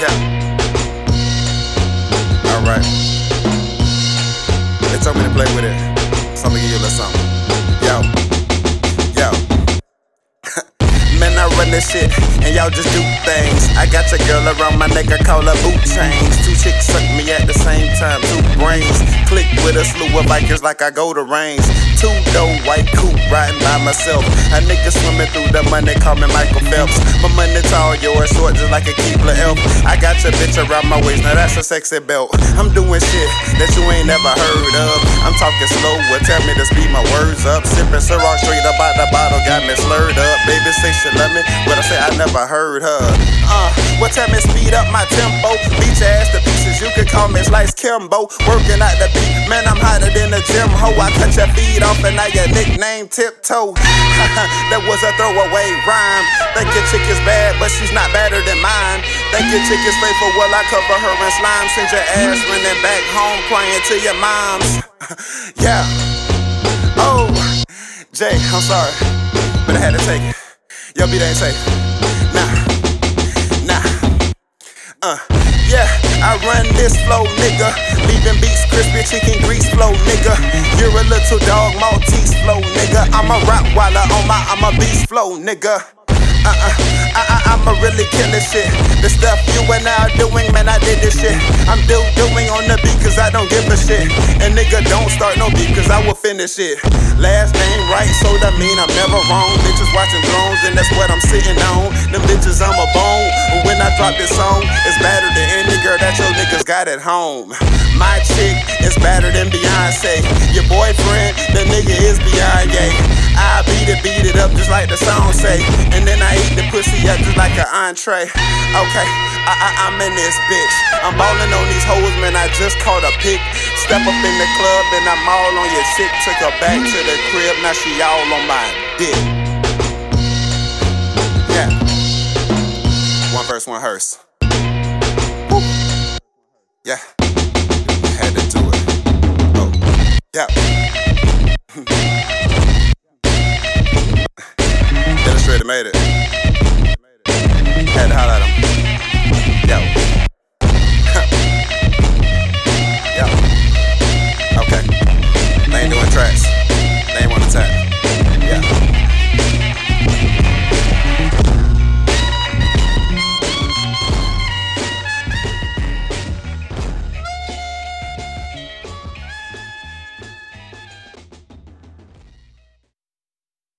Yeah. All right. They told me to play with it, so I'm gonna give you a little something. Yo, yo. Men, I run this shit, and y'all just do things. I got your girl around my neck, I call her boot chains. Two chicks suck me at the same time, two brains. Click with a slew of bikers like I go to range. Two dough white coupe riding by myself. A nigga swimming through the money, call me Michael Phelps. My money tall, yours short, just like a Keebler elf. I got your bitch around my waist, now that's a sexy belt. I'm doing shit that you ain't never heard of. I'm talking slow, well, tell me to speed my words up. Sipping Ciroc straight up out the bottle, got me slurred up. Baby say she love me, but I say I never heard her. Uh, well, tell me speed up my tempo. Beat your ass to pieces, me Slice Kimbo. Working out the beat, man, I'm hotter than a gym hoe. I cut your feet off and now your nickname tiptoe. that was a throwaway rhyme. Think your chick is bad, but she's not better than mine. Think your chick is faithful, well, I cover her in slime. Send your ass running back home crying to your moms. yeah. Oh, Jay, I'm sorry, but I had to take it. Yo, beat ain't safe. Nah, nah. Uh, yeah, I run this flow, nigga. Leaving beats crispy, chicken grease flow, nigga. You're a little dog, Maltese flow, nigga. I'm a Rottweiler on my, I'm a beast flow, nigga. Uh-uh, I, I'm a really killer shit. The stuff you and I are doing, man, I did this shit. I'm still doing on the beat, cause I don't give a shit. And nigga, don't start no beat, cause I will finish it. Last name right, so that mean I'm never wrong. Bitches watching drones, and that's what I'm sitting on. Them bitches, I'm a bone. But when I drop this song, it's better than any girl that your niggas got at home. My chick is better than Beyonce. Your boyfriend, the nigga is Beyonce. I beat it, beat it up just like the song say. And then I eat the pussy up just like an entree. Okay, I, I, I'm in this bitch. I'm ballin' on these hoes, man. I just caught a pick. Step up in the club, and I'm all on your chick. Took her back to the crib, now she all on my dick. Yeah. One verse, one hearse. Woo. Yeah. Had to do it. Oh. Yeah. Illustrated made it. Had to highlight him.